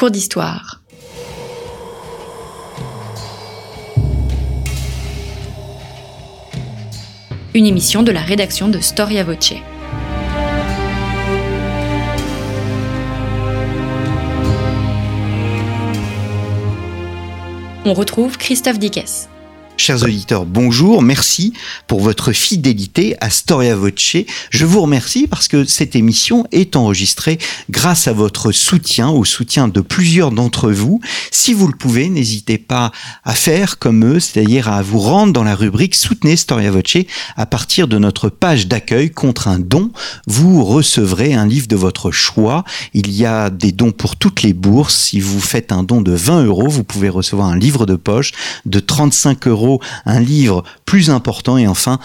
Cours d'histoire. Une émission de la rédaction de Storia Voce. On retrouve Christophe Dickès. Chers auditeurs, bonjour, merci pour votre fidélité à Storia Voce. Je vous remercie parce que cette émission est enregistrée grâce à votre soutien, au soutien de plusieurs d'entre vous. Si vous le pouvez, n'hésitez pas à faire comme eux, c'est-à-dire à vous rendre dans la rubrique Soutenez Storia Voce à partir de notre page d'accueil contre un don. Vous recevrez un livre de votre choix. Il y a des dons pour toutes les bourses. Si vous faites un don de 20 euros, vous pouvez recevoir un livre de poche de 35 euros un livre plus important et enfin,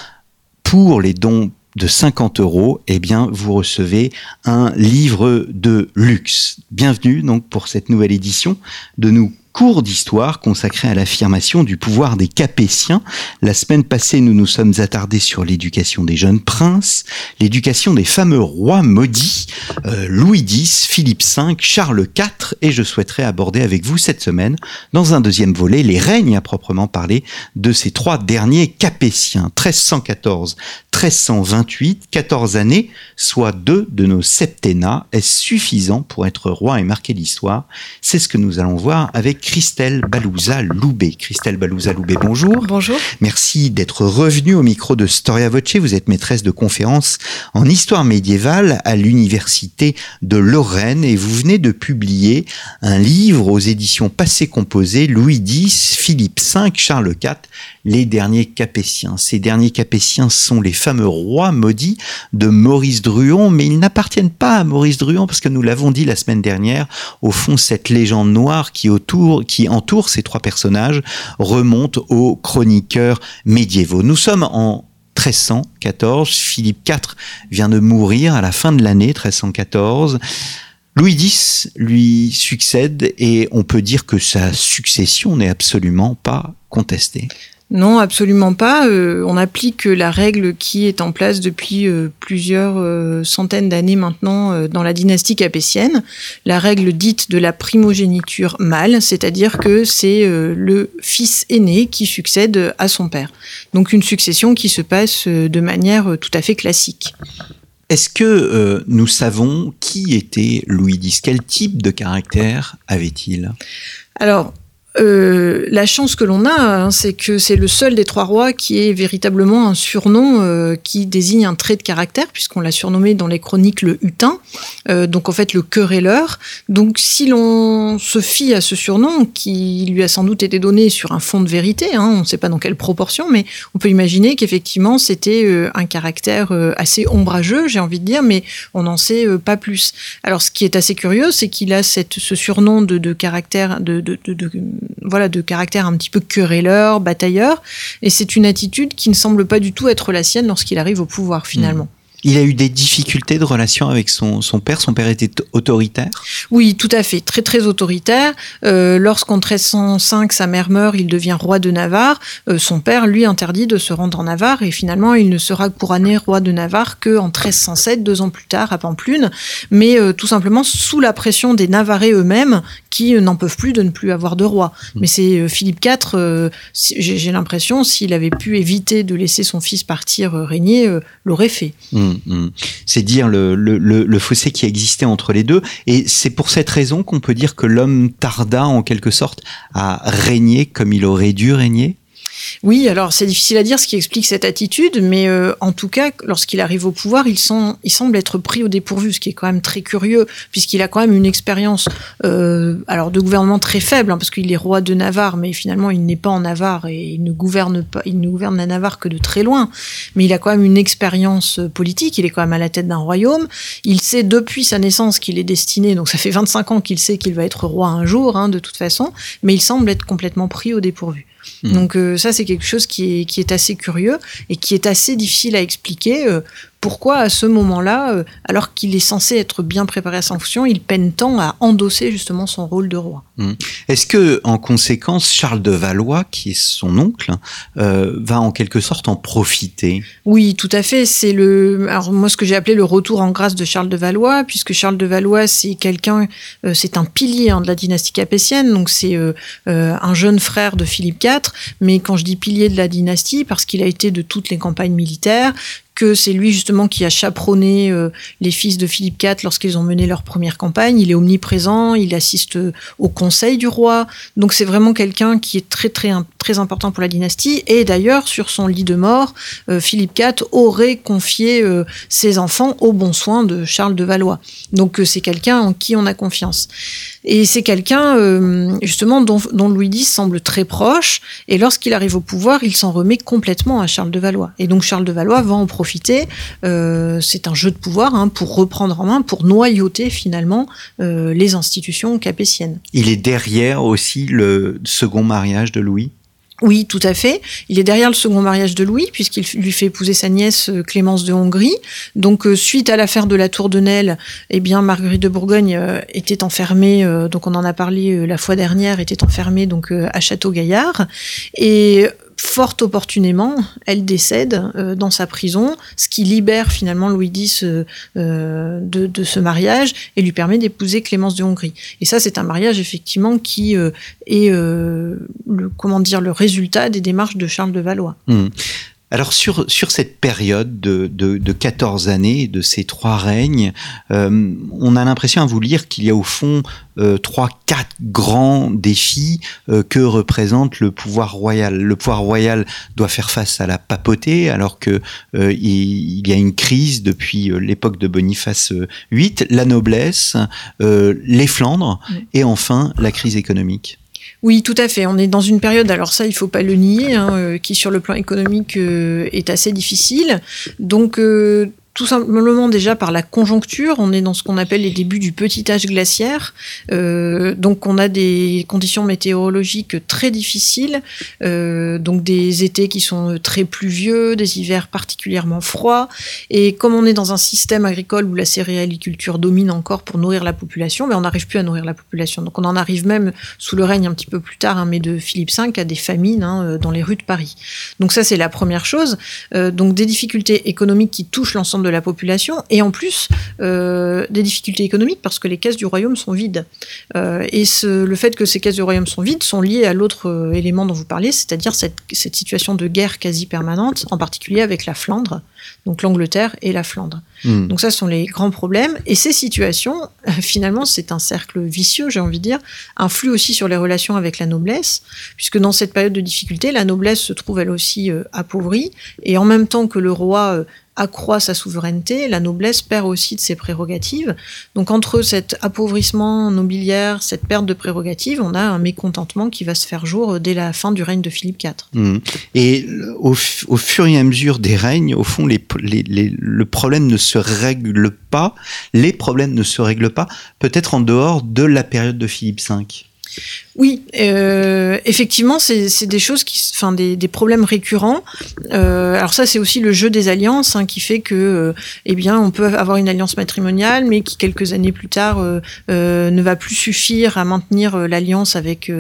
pour les dons de 50 euros, eh bien, vous recevez un livre de luxe. Bienvenue donc pour cette nouvelle édition de Nous cours d'histoire consacré à l'affirmation du pouvoir des Capétiens. La semaine passée, nous nous sommes attardés sur l'éducation des jeunes princes, l'éducation des fameux rois maudits, euh, Louis X, Philippe V, Charles IV, et je souhaiterais aborder avec vous cette semaine, dans un deuxième volet, les règnes à proprement parler de ces trois derniers Capétiens, 1314, 1328, 14 années, soit deux de nos septennats. Est-ce suffisant pour être roi et marquer l'histoire? C'est ce que nous allons voir avec Christelle Balouza-Loubet. Christelle Balouza-Loubet, bonjour. Bonjour. Merci d'être revenue au micro de Storia Voce. Vous êtes maîtresse de conférences en histoire médiévale à l'université de Lorraine et vous venez de publier un livre aux éditions Passé Composé, Louis X, Philippe V, Charles IV, les derniers Capétiens. Ces derniers Capétiens sont les fameux rois maudits de Maurice Druon, mais ils n'appartiennent pas à Maurice Druon parce que nous l'avons dit la semaine dernière, au fond, cette légende noire qui autour qui entoure ces trois personnages remonte aux chroniqueurs médiévaux. Nous sommes en 1314, Philippe IV vient de mourir à la fin de l'année 1314. Louis X lui succède et on peut dire que sa succession n'est absolument pas contestée. Non, absolument pas. Euh, on applique la règle qui est en place depuis euh, plusieurs euh, centaines d'années maintenant dans la dynastie capétienne, la règle dite de la primogéniture mâle, c'est-à-dire que c'est le fils aîné qui succède à son père. Donc une succession qui se passe de manière tout à fait classique. Est-ce que nous savons qui était Louis X Quel type de caractère avait-il? Alors, euh, la chance que l'on a, hein, c'est que c'est le seul des trois rois qui est véritablement un surnom euh, qui désigne un trait de caractère, puisqu'on l'a surnommé dans les chroniques le hutin, euh, donc en fait le querelleur. Donc si l'on se fie à ce surnom, qui lui a sans doute été donné sur un fond de vérité, hein, on ne sait pas dans quelle proportion, mais on peut imaginer qu'effectivement c'était un caractère assez ombrageux, j'ai envie de dire, mais on n'en sait pas plus. Alors ce qui est assez curieux, c'est qu'il a cette, ce surnom de, de caractère de, de, de voilà, de caractère un petit peu querelleur, batailleur. Et c'est une attitude qui ne semble pas du tout être la sienne lorsqu'il arrive au pouvoir finalement. Il a eu des difficultés de relation avec son, son père. Son père était autoritaire Oui, tout à fait. Très, très autoritaire. Euh, Lorsqu'en 1305, sa mère meurt, il devient roi de Navarre. Euh, son père, lui, interdit de se rendre en Navarre. Et finalement, il ne sera couronné roi de Navarre qu'en 1307, deux ans plus tard, à Pamplune. Mais euh, tout simplement sous la pression des Navarrais eux-mêmes qui n'en peuvent plus de ne plus avoir de roi. Mm. Mais c'est euh, Philippe IV, j'ai l'impression, s'il avait pu éviter de laisser son fils partir régner, l'aurait fait. Mm. Mm. C'est dire le, fossé qui existait entre les deux. Et c'est pour cette raison qu'on peut dire que l'homme tarda en quelque sorte à régner comme il aurait dû régner oui, alors c'est difficile à dire ce qui explique cette attitude, mais euh, en tout cas, lorsqu'il arrive au pouvoir, il, semble être pris au dépourvu, ce qui est quand même très curieux, puisqu'il a quand même une expérience euh, alors de gouvernement très faible, hein, parce qu'il est roi de Navarre, mais finalement il n'est pas en Navarre et il ne gouverne pas, la Navarre que de très loin. Mais il a quand même une expérience politique, il est quand même à la tête d'un royaume. Il sait depuis sa naissance qu'il est destiné, donc ça fait 25 ans qu'il sait qu'il va être roi un jour, hein, de toute façon, mais il semble être complètement pris au dépourvu. Hmm. Donc euh, ça, c'est quelque chose qui est, assez curieux et qui est assez difficile à expliquer. Euh, pourquoi à ce moment-là, alors qu'il est censé être bien préparé à sa fonction, il peine tant à endosser justement son rôle de roi. Mmh. Est-ce que, en conséquence, Charles de Valois, qui est son oncle, va en quelque sorte en profiter? Oui, tout à fait. C'est le, alors moi ce que j'ai appelé le retour en grâce de Charles de Valois, puisque Charles de Valois c'est quelqu'un, c'est un pilier hein, de la dynastie capétienne, donc c'est un jeune frère de Philippe IV, mais quand je dis pilier de la dynastie, parce qu'il a été de toutes les campagnes militaires, que c'est lui justement qui a chaperonné euh, les fils de Philippe IV lorsqu'ils ont mené leur première campagne. Il est omniprésent, il assiste euh, au conseil du roi. Donc c'est vraiment quelqu'un qui est très très très important pour la dynastie. Et d'ailleurs, sur son lit de mort, euh, Philippe IV aurait confié ses enfants au bon soin de Charles de Valois. Donc c'est quelqu'un en qui on a confiance. Et c'est quelqu'un justement dont, dont Louis X semble très proche. Et lorsqu'il arrive au pouvoir, il s'en remet complètement à Charles de Valois. Et donc Charles de Valois va en profiter euh, c'est un jeu de pouvoir hein, pour reprendre en main, pour noyauter finalement euh, les institutions capétiennes. Il est derrière aussi le second mariage de Louis? Oui, tout à fait. Il est derrière le second mariage de Louis, puisqu'il lui fait épouser sa nièce euh, Clémence de Hongrie. Donc, suite à l'affaire de la Tour de Nesle, eh bien, Marguerite de Bourgogne était enfermée, donc on en a parlé la fois dernière, était enfermée donc à Château-Gaillard. Et fort opportunément, elle décède euh, dans sa prison, ce qui libère finalement Louis X euh, euh, de, ce mariage et lui permet d'épouser Clémence de Hongrie. Et ça, c'est un mariage effectivement qui est le comment dire le résultat des démarches de Charles de Valois. Mmh. Alors sur, sur cette période de, de, 14 années, de ces trois règnes, euh, on a l'impression à vous lire qu'il y a au fond euh, trois, quatre grands défis euh, que représente le pouvoir royal. Le pouvoir royal doit faire face à la papauté, alors que il, y a une crise depuis l'époque de Boniface VIII, la noblesse, les Flandres, et enfin la crise économique. Oui, tout à fait. On est dans une période, alors ça, il faut pas le nier, hein, euh, qui sur le plan économique euh, est assez difficile. Donc, euh, tout simplement déjà par la conjoncture. On est dans ce qu'on appelle les débuts du petit âge glaciaire. Euh, donc on a des conditions météorologiques très difficiles, euh, donc des étés qui sont très pluvieux, des hivers particulièrement froids. Et comme on est dans un système agricole où la céréaliculture domine encore pour nourrir la population, mais on n'arrive plus à nourrir la population. Donc on en arrive même sous le règne un petit peu plus tard, hein, mais de Philippe V, à des famines hein, dans les rues de Paris. Donc ça c'est la première chose. Euh, donc des difficultés économiques qui touchent l'ensemble de la population, et en plus euh, des difficultés économiques parce que les caisses du royaume sont vides. Euh, et le fait que ces caisses du royaume sont vides sont liées à l'autre euh, élément dont vous parlez, c'est-à-dire cette, situation de guerre quasi permanente, en particulier avec la Flandre, donc l'Angleterre et la Flandre. Hmm. Donc ça ce sont les grands problèmes. Et ces situations, finalement, c'est un cercle vicieux, j'ai envie de dire, influent aussi sur les relations avec la noblesse, puisque dans cette période de difficulté, la noblesse se trouve elle aussi appauvrie, et en même temps que le roi accroît sa souveraineté, la noblesse perd aussi de ses prérogatives. Donc entre cet appauvrissement nobiliaire, cette perte de prérogatives, on a un mécontentement qui va se faire jour dès la fin du règne de Philippe IV. Mmh. Et au, fur et à mesure des règnes, au fond, le problème ne se règle pas, les problèmes ne se règlent pas, peut-être en dehors de la période de Philippe V. Oui, euh, effectivement, c'est des choses qui, enfin, des, problèmes récurrents. Euh, alors ça, c'est aussi le jeu des alliances hein, qui fait que, euh, eh bien, on peut avoir une alliance matrimoniale, mais qui quelques années plus tard ne va plus suffire à maintenir l'alliance avec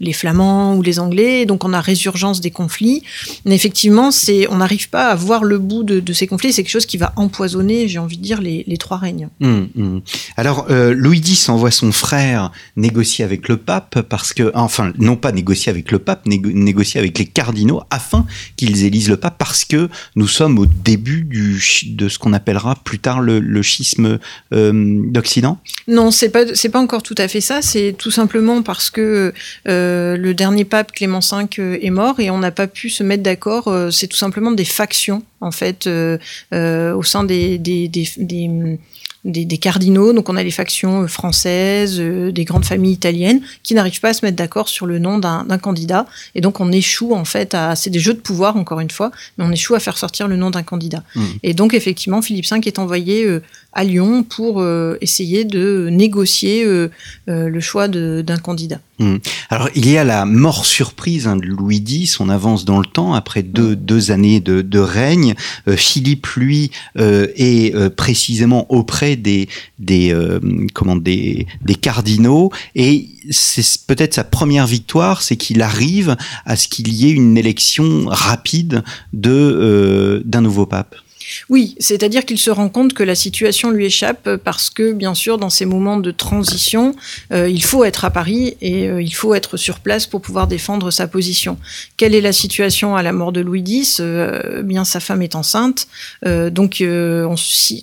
les Flamands ou les Anglais. Donc, on a résurgence des conflits. Mais effectivement, c'est, on n'arrive pas à voir le bout de, ces conflits. C'est quelque chose qui va empoisonner, j'ai envie de dire, les, trois règnes. Hum, hum. Alors, Louis X envoie son frère négocier avec le pape parce que, enfin, non pas négocier avec le pape, négocier avec les cardinaux afin qu'ils élisent le pape, parce que nous sommes au début de ce qu'on appellera plus tard le, schisme euh, d'Occident Non, c'est pas, pas encore tout à fait ça. C'est tout simplement parce que euh, le dernier pape Clément V euh, est mort et on n'a pas pu se mettre d'accord. c'est tout simplement des factions en fait au sein des des, cardinaux, donc on a les factions euh, françaises, euh, des grandes familles italiennes, qui n'arrivent pas à se mettre d'accord sur le nom d'un candidat, et donc on échoue en fait à, c'est des jeux de pouvoir encore une fois, mais on échoue à faire sortir le nom d'un candidat. Mmh. Et donc effectivement, Philippe V est envoyé euh, à Lyon pour euh, essayer de négocier euh, le choix d'un candidat. Mmh. Alors il y a la mort surprise hein, de Louis X, on avance dans le temps après deux, deux années de, de règne. Philippe, lui, est précisément auprès des, des, comment, des, des cardinaux et c'est peut-être sa première victoire, c'est qu'il arrive à ce qu'il y ait une élection rapide de d'un nouveau pape. Oui, c'est-à-dire qu'il se rend compte que la situation lui échappe parce que, bien sûr, dans ces moments de transition, euh, il faut être à Paris et euh, il faut être sur place pour pouvoir défendre sa position. Quelle est la situation à la mort de Louis X? Euh, Bien, sa femme est enceinte, donc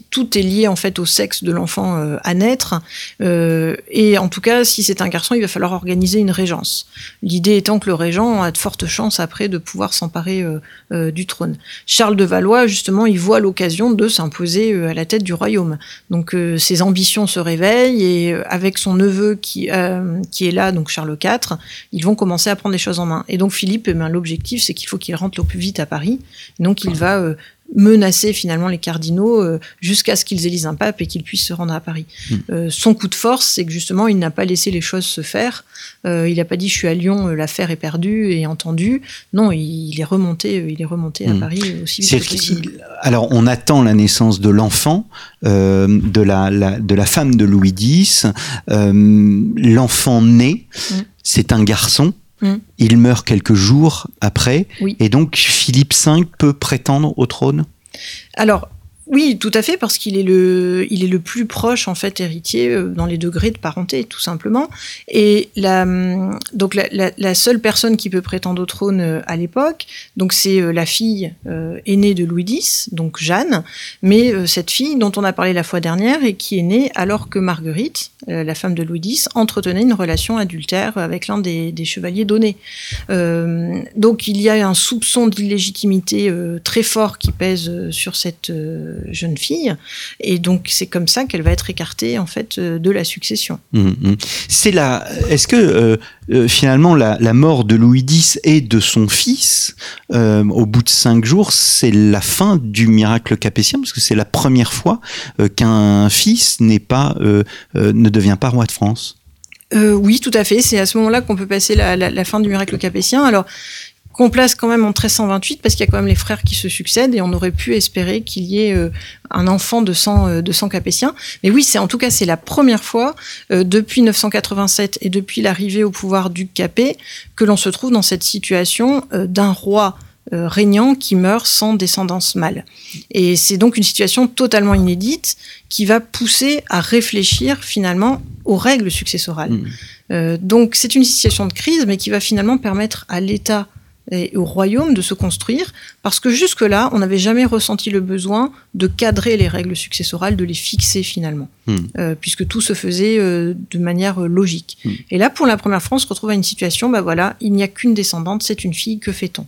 tout est lié en fait au sexe de l'enfant à naître. et en tout cas, si c'est un garçon, il va falloir organiser une régence. L'idée étant que le régent a de fortes chances après de pouvoir s'emparer du trône. Charles de Valois, justement, il voit l'occasion de s'imposer euh, à la tête du royaume. Donc euh, ses ambitions se réveillent et euh, avec son neveu qui, est là, donc Charles IV, ils vont commencer à prendre les choses en main. Et donc Philippe, eh ben, l'objectif c'est qu'il faut qu'il rentre le plus vite à Paris. Donc il va menacer finalement les cardinaux euh, jusqu'à ce qu'ils élisent un pape et qu'ils puissent se rendre à Paris. Hmm. Euh, son coup de force, c'est que justement, il n'a pas laissé les choses se faire. Euh, il n'a pas dit je suis à Lyon, l'affaire est perdue et entendue. Non, il, est remonté, il est remonté à hmm. Paris aussi vite que possible. Alors, on attend la naissance de l'enfant, de la, de la femme de Louis X. L'enfant né, hmm. c'est un garçon. Mm. Il meurt quelques jours après. Et donc Philippe V peut prétendre au trône? Alors, oui, tout à fait, parce qu'il est le, il est le plus proche en fait héritier euh, dans les degrés de parenté, tout simplement. Et la, donc la, seule personne qui peut prétendre au trône euh, à l'époque, donc c'est euh, la fille aînée de Louis X, donc Jeanne, mais cette fille dont on a parlé la fois dernière et qui est née alors que Marguerite, la femme de Louis X, entretenait une relation adultère avec l'un des, chevaliers donnés. donc il y a un soupçon d'illégitimité très fort qui pèse sur cette jeune fille. Et donc, c'est comme ça qu'elle va être écartée, en fait, euh, de la succession. Mmh, mmh. C'est la. Est-ce que euh, euh, finalement, la, mort de Louis X et de son fils, au bout de cinq jours, c'est la fin du miracle capétien, parce que c'est la première fois qu'un fils n'est pas, ne devient pas roi de France. oui, tout à fait. C'est à ce moment-là qu'on peut passer la, la, fin du miracle capétien. Alors, qu'on place quand même en 1328 parce qu'il y a quand même les frères qui se succèdent et on aurait pu espérer qu'il y ait euh, un enfant de sang, euh, de sang capétien. Mais oui, c'est en tout cas c'est la première fois euh, depuis 987 et depuis l'arrivée au pouvoir du Capet que l'on se trouve dans cette situation d'un roi régnant qui meurt sans descendance mâle. Et c'est donc une situation totalement inédite qui va pousser à réfléchir finalement aux règles successorales. Mmh. donc c'est une situation de crise, mais qui va finalement permettre à l'État et au royaume de se construire, parce que jusque-là, on n'avait jamais ressenti le besoin de cadrer les règles successorales, de les fixer finalement, hmm. euh, puisque tout se faisait euh, de manière euh, logique. Hmm. Et là, pour la première fois, on se retrouve à une situation, bah voilà, il n'y a qu'une descendante, c'est une fille, que fait-on?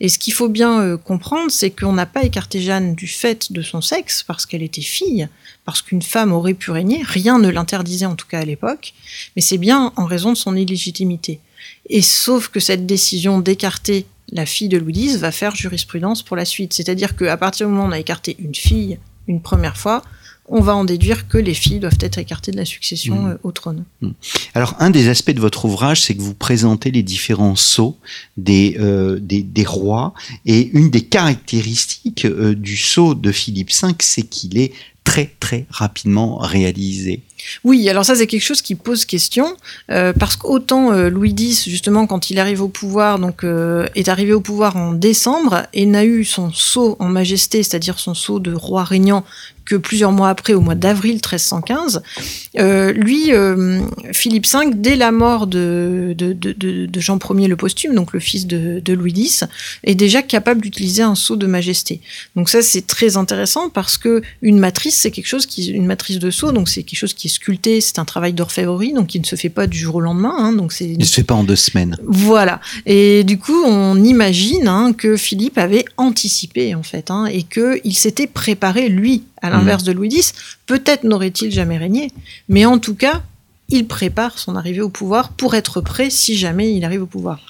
Et ce qu'il faut bien comprendre, c'est qu'on n'a pas écarté Jeanne du fait de son sexe, parce qu'elle était fille, parce qu'une femme aurait pu régner, rien ne l'interdisait en tout cas à l'époque, mais c'est bien en raison de son illégitimité. Et sauf que cette décision d'écarter la fille de Louis X va faire jurisprudence pour la suite. C'est-à-dire qu'à partir du moment où on a écarté une fille une première fois, on va en déduire que les filles doivent être écartées de la succession mmh. euh, au trône. Mmh. Alors, un des aspects de votre ouvrage, c'est que vous présentez les différents sceaux des, euh, des, rois, et une des caractéristiques euh, du sceau de Philippe V, c'est qu'il est très très rapidement réalisé. Oui, alors ça c'est quelque chose qui pose question euh, parce qu'autant euh, Louis X justement quand il arrive au pouvoir donc euh, est arrivé au pouvoir en décembre et n'a eu son sceau en majesté, c'est-à-dire son sceau de roi régnant que plusieurs mois après, au mois d'avril 1315, lui, Philippe V, dès la mort de, de, Jean Ier le posthume, donc le fils de, Louis X, est déjà capable d'utiliser un sceau de majesté. Donc ça, c'est très intéressant parce que une matrice, c'est quelque chose qui, une matrice de sceau, donc c'est quelque chose qui est sculpté, c'est un travail d'orfèvrerie, donc il ne se fait pas du jour au lendemain. Hein, donc c'est. Il se fait pas en deux semaines. Voilà. Et du coup, on imagine hein, que Philippe avait anticipé en fait, hein, et que il s'était préparé lui, à l'inverse mmh. de Louis X. Peut-être n'aurait-il jamais régné, mais en tout cas, il prépare son arrivée au pouvoir pour être prêt si jamais il arrive au pouvoir.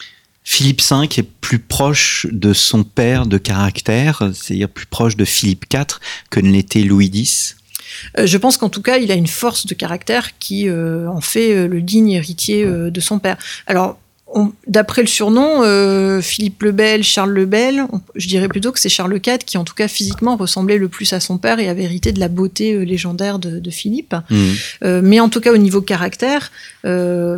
Philippe V est plus proche de son père de caractère, c'est-à-dire plus proche de Philippe IV que ne l'était Louis X? je pense qu'en tout cas, il a une force de caractère qui en fait le digne héritier de son père. Alors, D'après le surnom, euh, Philippe le Bel, Charles le Bel, je dirais plutôt que c'est Charles IV qui, en tout cas physiquement, ressemblait le plus à son père et avait hérité de la beauté euh, légendaire de, Philippe. Mmh. Euh, mais en tout cas, au niveau caractère,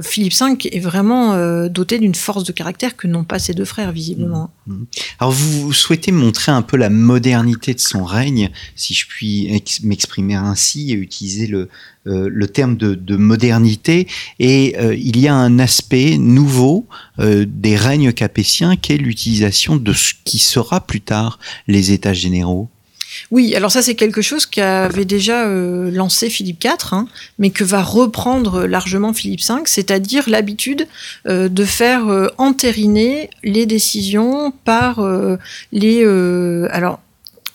Philippe V est vraiment doté d'une force de caractère que n'ont pas ses deux frères, visiblement. Mmh. Mmh. Alors, vous souhaitez montrer un peu la modernité de son règne, si je puis m'exprimer ainsi, et utiliser le, le terme de, modernité et euh, il y a un aspect nouveau euh, des règnes capétiens qui est l'utilisation de ce qui sera plus tard les États généraux. Oui, alors ça c'est quelque chose qu'avait déjà lancé Philippe IV, hein, mais que va reprendre largement Philippe V, c'est-à-dire l'habitude de faire entériner les décisions par les alors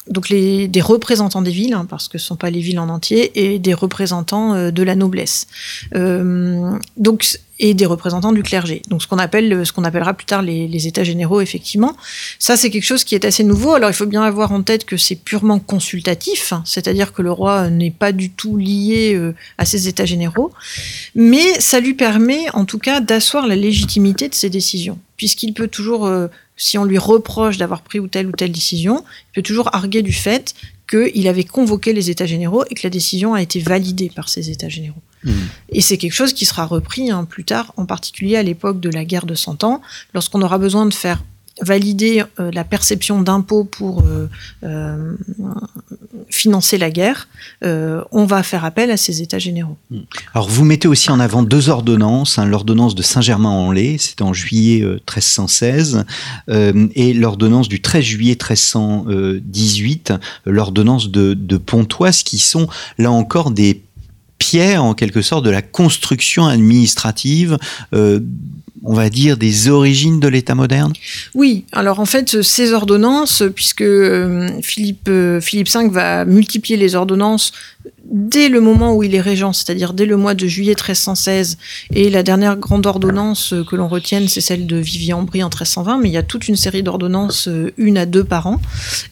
donc les, des représentants des villes, hein, parce que ce ne sont pas les villes en entier, et des représentants euh, de la noblesse. Euh, donc et des représentants du clergé. Donc ce qu'on appellera plus tard les, États généraux, effectivement. Ça, c'est quelque chose qui est assez nouveau. Alors il faut bien avoir en tête que c'est purement consultatif, hein, c'est-à-dire que le roi n'est pas du tout lié euh, à ces États généraux, mais ça lui permet, en tout cas, d'asseoir la légitimité de ses décisions, puisqu'il peut toujours si on lui reproche d'avoir pris ou telle ou telle décision, il peut toujours arguer du fait qu'il avait convoqué les États généraux et que la décision a été validée par ces États généraux. Et c'est quelque chose qui sera repris hein, plus tard, en particulier à l'époque de la guerre de Cent Ans, lorsqu'on aura besoin de faire valider euh, la perception d'impôts pour euh, euh, financer la guerre, on va faire appel à ces États généraux. Hmm. Alors vous mettez aussi en avant deux ordonnances, hein, l'ordonnance de Saint-Germain-en-Laye, c'était en juillet 1316, et l'ordonnance du 13 juillet 1318, l'ordonnance de, de Pontoise, qui sont là encore des en quelque sorte de la construction administrative on va dire, des origines de l'État moderne? Oui, alors en fait, ces ordonnances, puisque euh, Philippe, euh, Philippe V va multiplier les ordonnances dès le moment où il est régent, c'est-à-dire dès le mois de juillet 1316, et la dernière grande ordonnance que l'on retienne, c'est celle de Vivian-Brie en 1320, mais il y a toute une série d'ordonnances, euh, une à deux par an.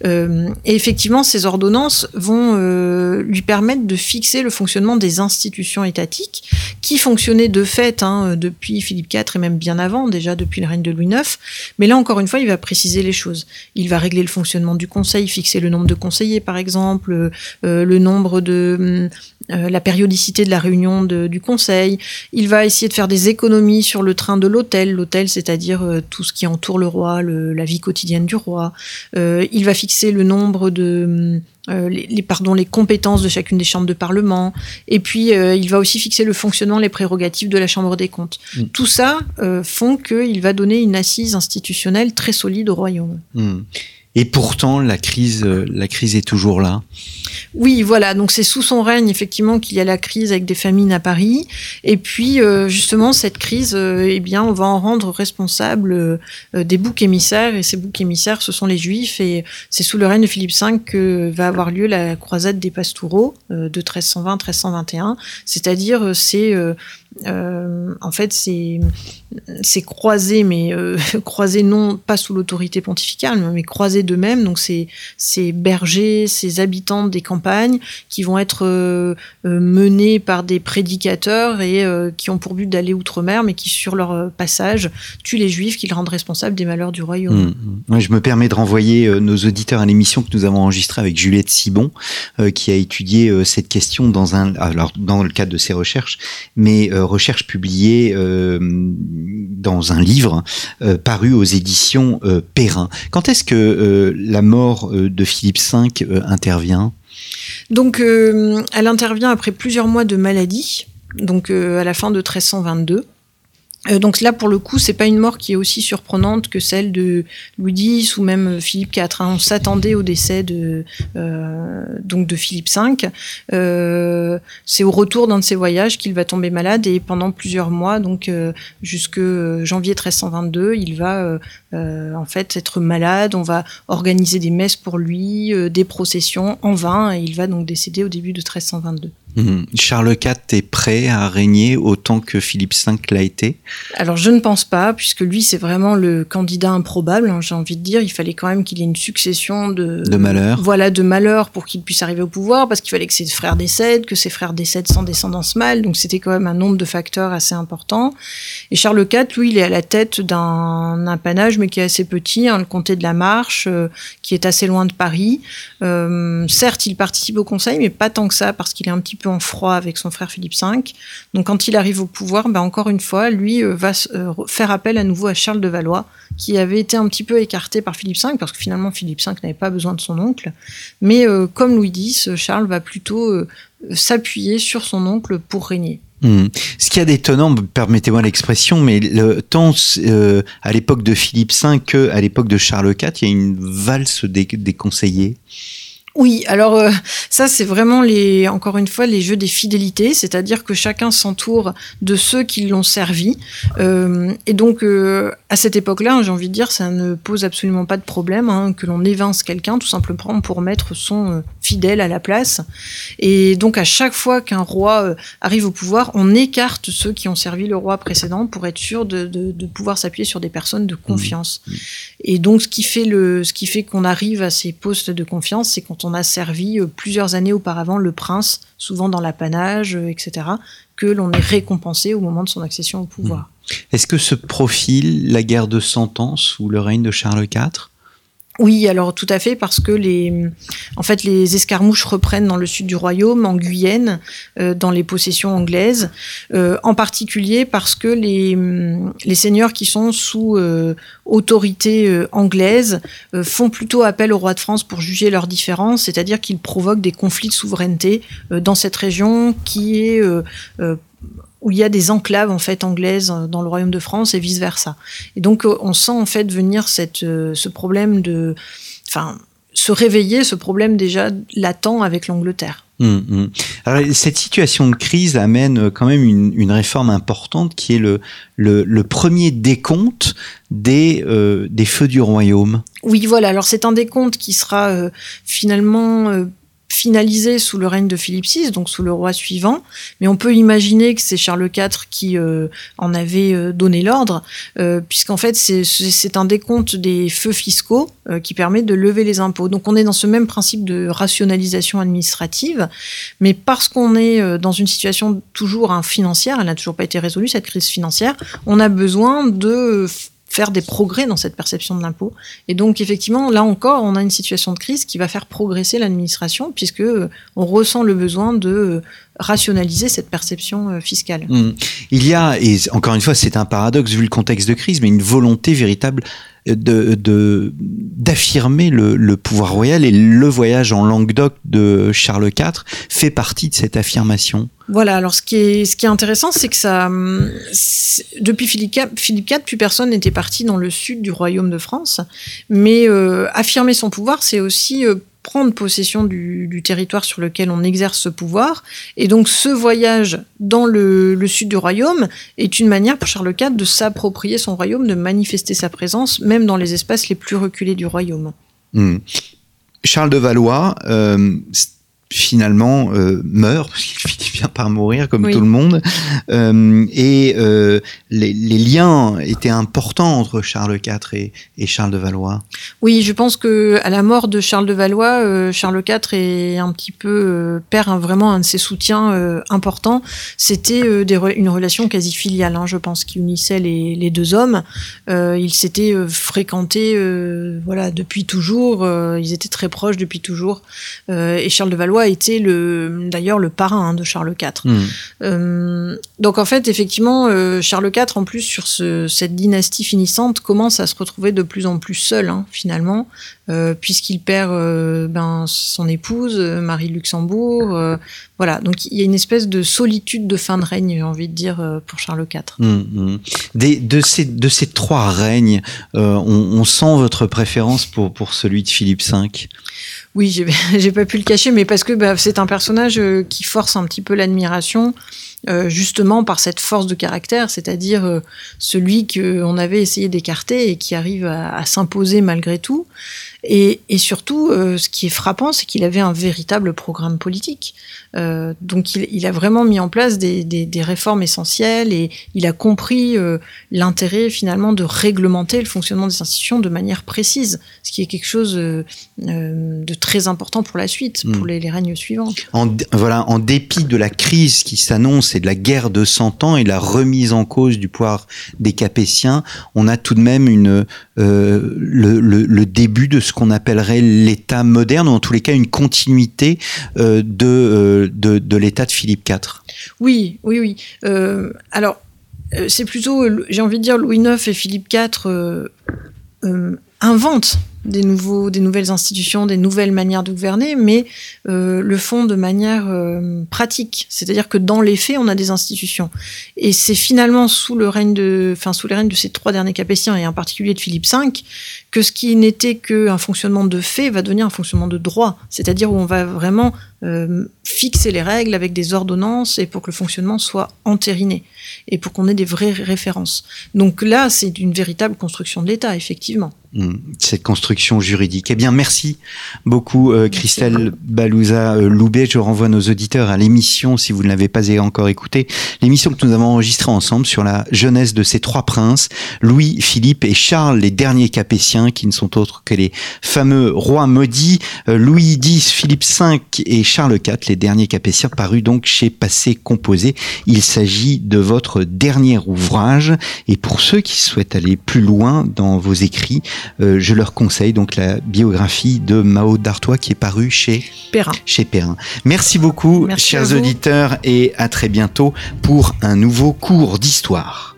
Euh, et effectivement, ces ordonnances vont euh, lui permettre de fixer le fonctionnement des institutions étatiques, qui fonctionnaient de fait hein, depuis Philippe IV et même bien avant, déjà depuis le règne de Louis IX. Mais là, encore une fois, il va préciser les choses. Il va régler le fonctionnement du conseil, fixer le nombre de conseillers, par exemple, le nombre de euh, euh, la périodicité de la réunion du conseil. Il va essayer de faire des économies sur le train de l'hôtel, l'hôtel c'est-à-dire euh, tout ce qui entoure le roi, la vie quotidienne du roi. il va fixer le nombre de les, pardon, les compétences de chacune des chambres de parlement. Et puis, il va aussi fixer le fonctionnement, les prérogatives de la Chambre des comptes. Mm. Tout ça font qu'il va donner une assise institutionnelle très solide au royaume. Mm. Et pourtant, la crise, la crise est toujours là. Oui, voilà. Donc c'est sous son règne effectivement qu'il y a la crise avec des famines à Paris. Et puis euh, justement cette crise, euh, eh bien, on va en rendre responsable euh, des boucs émissaires. Et ces boucs émissaires, ce sont les Juifs. Et c'est sous le règne de Philippe V que va avoir lieu la croisade des Pastoureaux de 1320-1321. C'est-à-dire c'est euh, en fait, c'est croisé, mais euh, croisé non pas sous l'autorité pontificale, mais croisé d'eux-mêmes. Donc c'est ces bergers, ces habitants des campagnes qui vont être euh, menés par des prédicateurs et qui ont pour but d'aller outre-mer, mais qui sur leur passage tuent les Juifs, qui les rendent responsables des malheurs du royaume. Mmh, mmh. je me permets de renvoyer nos auditeurs à l'émission que nous avons enregistrée avec Juliette Sibon, qui a étudié cette question dans un alors dans le cadre de ses recherches, mais recherche publiée euh, dans un livre euh, paru aux éditions euh, Perrin. Quand est-ce que la mort de Philippe V intervient? Donc, elle intervient après plusieurs mois de maladie, donc à la fin de 1322. Euh, donc là, pour le coup, c'est pas une mort qui est aussi surprenante que celle de Louis X ou même Philippe IV. Hein. On s'attendait au décès de euh, donc de Philippe V. Euh, c'est au retour d'un de ses voyages qu'il va tomber malade et pendant plusieurs mois, donc euh, jusque janvier 1322, il va en fait être malade. On va organiser des messes pour lui, des processions en vain, et il va donc décéder au début de 1322. Mmh. Charles IV est prêt à régner autant que Philippe V l'a été? Alors je ne pense pas, puisque lui c'est vraiment le candidat improbable, hein, j'ai envie de dire. Il fallait quand même qu'il ait une succession de, de malheurs. Voilà, de malheurs pour qu'il puisse arriver au pouvoir, parce qu'il fallait que ses frères décèdent, que ses frères décèdent sans descendance mâle, donc c'était quand même un nombre de facteurs assez important. Et Charles IV, lui, il est à la tête d'un apanage, mais qui est assez petit, hein, le comté de la Marche, euh, qui est assez loin de Paris. Euh, certes, il participe au conseil, mais pas tant que ça, parce qu'il est un petit peu en froid avec son frère Philippe V. Donc quand il arrive au pouvoir, ben, encore une fois, lui euh, va euh, faire appel à nouveau à Charles de Valois, qui avait été un petit peu écarté par Philippe V, parce que finalement Philippe V n'avait pas besoin de son oncle. Mais euh, comme Louis X, Charles va plutôt s'appuyer sur son oncle pour régner. Mmh. Ce qui est d'étonnant, permettez-moi l'expression, mais tant à l'époque de Philippe V qu'à l'époque de Charles IV, il y a une valse des conseillers. Oui, alors euh, ça c'est vraiment les encore une fois les jeux des fidélités, c'est-à-dire que chacun s'entoure de ceux qui l'ont servi. Euh, et donc euh, à cette époque-là, j'ai envie de dire, ça ne pose absolument pas de problème hein, que l'on évince quelqu'un tout simplement pour mettre son fidèle à la place. Et donc à chaque fois qu'un roi arrive au pouvoir, on écarte ceux qui ont servi le roi précédent pour être sûr de, de, de pouvoir s'appuyer sur des personnes de confiance. Mmh. Et donc ce qui fait le ce qui fait qu'on arrive à ces postes de confiance, c'est qu'on on a servi euh, plusieurs années auparavant le prince, souvent dans l'apanage, euh, etc., que l'on est récompensé au moment de son accession au pouvoir. Mmh. Est-ce que ce profil la guerre de Cent Ans sous le règne de Charles IV oui, alors tout à fait, parce que les, en fait, les escarmouches reprennent dans le sud du royaume, en Guyenne, euh, dans les possessions anglaises, euh, en particulier parce que les, les seigneurs qui sont sous euh, autorité anglaise font plutôt appel au roi de France pour juger leurs différences, c'est-à-dire qu'ils provoquent des conflits de souveraineté dans cette région qui est où il y a des enclaves en fait anglaises euh, dans le royaume de France et vice versa. Et donc euh, on sent en fait venir cette, euh, ce problème de, enfin, se réveiller, ce problème déjà latent avec l'Angleterre. Mmh, mmh. Alors, cette situation de crise amène quand même une, une réforme importante qui est le, le, le premier décompte des, euh, des feux du royaume. Oui, voilà. Alors c'est un décompte qui sera euh, finalement euh, finalisé sous le règne de Philippe VI, donc sous le roi suivant. Mais on peut imaginer que c'est Charles IV qui euh, en avait euh, donné l'ordre, euh, puisqu'en fait c'est un décompte des feux fiscaux euh, qui permet de lever les impôts. Donc on est dans ce même principe de rationalisation administrative, mais parce qu'on est dans une situation toujours hein, financière, elle n'a toujours pas été résolue cette crise financière, on a besoin de faire des progrès dans cette perception de l'impôt. Et donc, effectivement, là encore, on a une situation de crise qui va faire progresser l'administration, puisque euh, on ressent le besoin de euh, rationaliser cette perception euh, fiscale. Mmh. Il y a, et encore une fois, c'est un paradoxe vu le contexte de crise, mais une volonté véritable de d'affirmer le, pouvoir royal et le voyage en Languedoc de Charles IV fait partie de cette affirmation. Voilà, alors ce qui est, ce qui est intéressant, c'est que ça, depuis Philippe IV, Philippe IV, plus personne n'était parti dans le sud du royaume de France, mais euh, affirmer son pouvoir, c'est aussi euh, prendre possession du, territoire sur lequel on exerce ce pouvoir. Et donc ce voyage dans le, sud du royaume est une manière pour Charles IV de s'approprier son royaume, de manifester sa présence, même dans les espaces les plus reculés du royaume. Mmh. Charles de Valois, euh, finalement euh, meurt parce qu'il finit bien par mourir comme oui. tout le monde euh, et euh, les, les, liens étaient importants entre Charles IV et, et, Charles de Valois. Oui, je pense que à la mort de Charles de Valois, Charles IV est un petit peu perd vraiment un de ses soutiens importants. C'était une relation quasi filiale, hein, je pense, qui unissait les, les deux hommes. ils s'étaient fréquentés, voilà, depuis toujours. ils étaient très proches depuis toujours. et Charles de Valois été le d'ailleurs le parrain hein, de Charles IV. Mmh. Euh, donc en fait, effectivement, euh, Charles IV, en plus sur ce, cette dynastie finissante, commence à se retrouver de plus en plus seul hein, finalement, euh, puisqu'il perd euh, ben, son épouse Marie Luxembourg. Euh, voilà, donc il y a une espèce de solitude de fin de règne, j'ai envie de dire, euh, pour Charles IV. Mmh, mmh. Des, de ces de ces trois règnes, on, on, sent votre préférence pour pour celui de Philippe V? Oui, j'ai pas pu le cacher, mais parce que bah, c'est un personnage euh, qui force un petit peu l'admiration, euh, justement par cette force de caractère, c'est-à-dire euh, celui qu'on avait essayé d'écarter et qui arrive à, s'imposer malgré tout. Et, et surtout, euh, ce qui est frappant, c'est qu'il avait un véritable programme politique. Euh, donc il, il, a vraiment mis en place des, des, des, réformes essentielles et il a compris euh, l'intérêt finalement de réglementer le fonctionnement des institutions de manière précise, ce qui est quelque chose euh, euh de très important pour la suite, mmh. pour les, les, règnes suivants. En, voilà, en dépit de la crise qui s'annonce et de la guerre de 100 ans et la remise en cause du pouvoir des Capétiens, on a tout de même une, euh, le, le, le, début de ce qu'on appellerait l'État moderne, ou en tous les cas une continuité euh, de, euh, l'État de Philippe IV. Oui, oui, oui. Euh, alors, euh, c'est plutôt, j'ai envie de dire, Louis IX et Philippe IV inventent des, nouveaux, des nouvelles institutions, des nouvelles manières de gouverner, mais euh, le font de manière euh, pratique. C'est-à-dire que dans les faits, on a des institutions. Et c'est finalement sous le règne de, enfin sous les règnes de ces trois derniers Capétiens et en particulier de Philippe V que ce qui n'était qu'un fonctionnement de fait va devenir un fonctionnement de droit. C'est-à-dire où on va vraiment euh, fixer les règles avec des ordonnances et pour que le fonctionnement soit entériné et pour qu'on ait des vraies références. Donc là, c'est une véritable construction de l'État, effectivement. Mmh, cette construction juridique. Eh bien, merci beaucoup, euh, Christelle Balouza euh. Je renvoie nos auditeurs à l'émission, si vous ne l'avez pas encore écoutée, l'émission que nous avons enregistrée ensemble sur la jeunesse de ces trois princes, Louis, Philippe et Charles, les derniers capétiens, qui ne sont autres que les fameux rois maudits, euh, Louis X, Philippe V et Charles IV, les derniers capétiens, parus donc chez Passé Composé. Il s'agit de votre dernier ouvrage. Et pour ceux qui souhaitent aller plus loin dans vos écrits, euh, je leur conseille donc la biographie de Mao d'Artois qui est parue chez Perrin. Chez Perrin. Merci beaucoup, Merci chers auditeurs, et à très bientôt pour un nouveau cours d'histoire.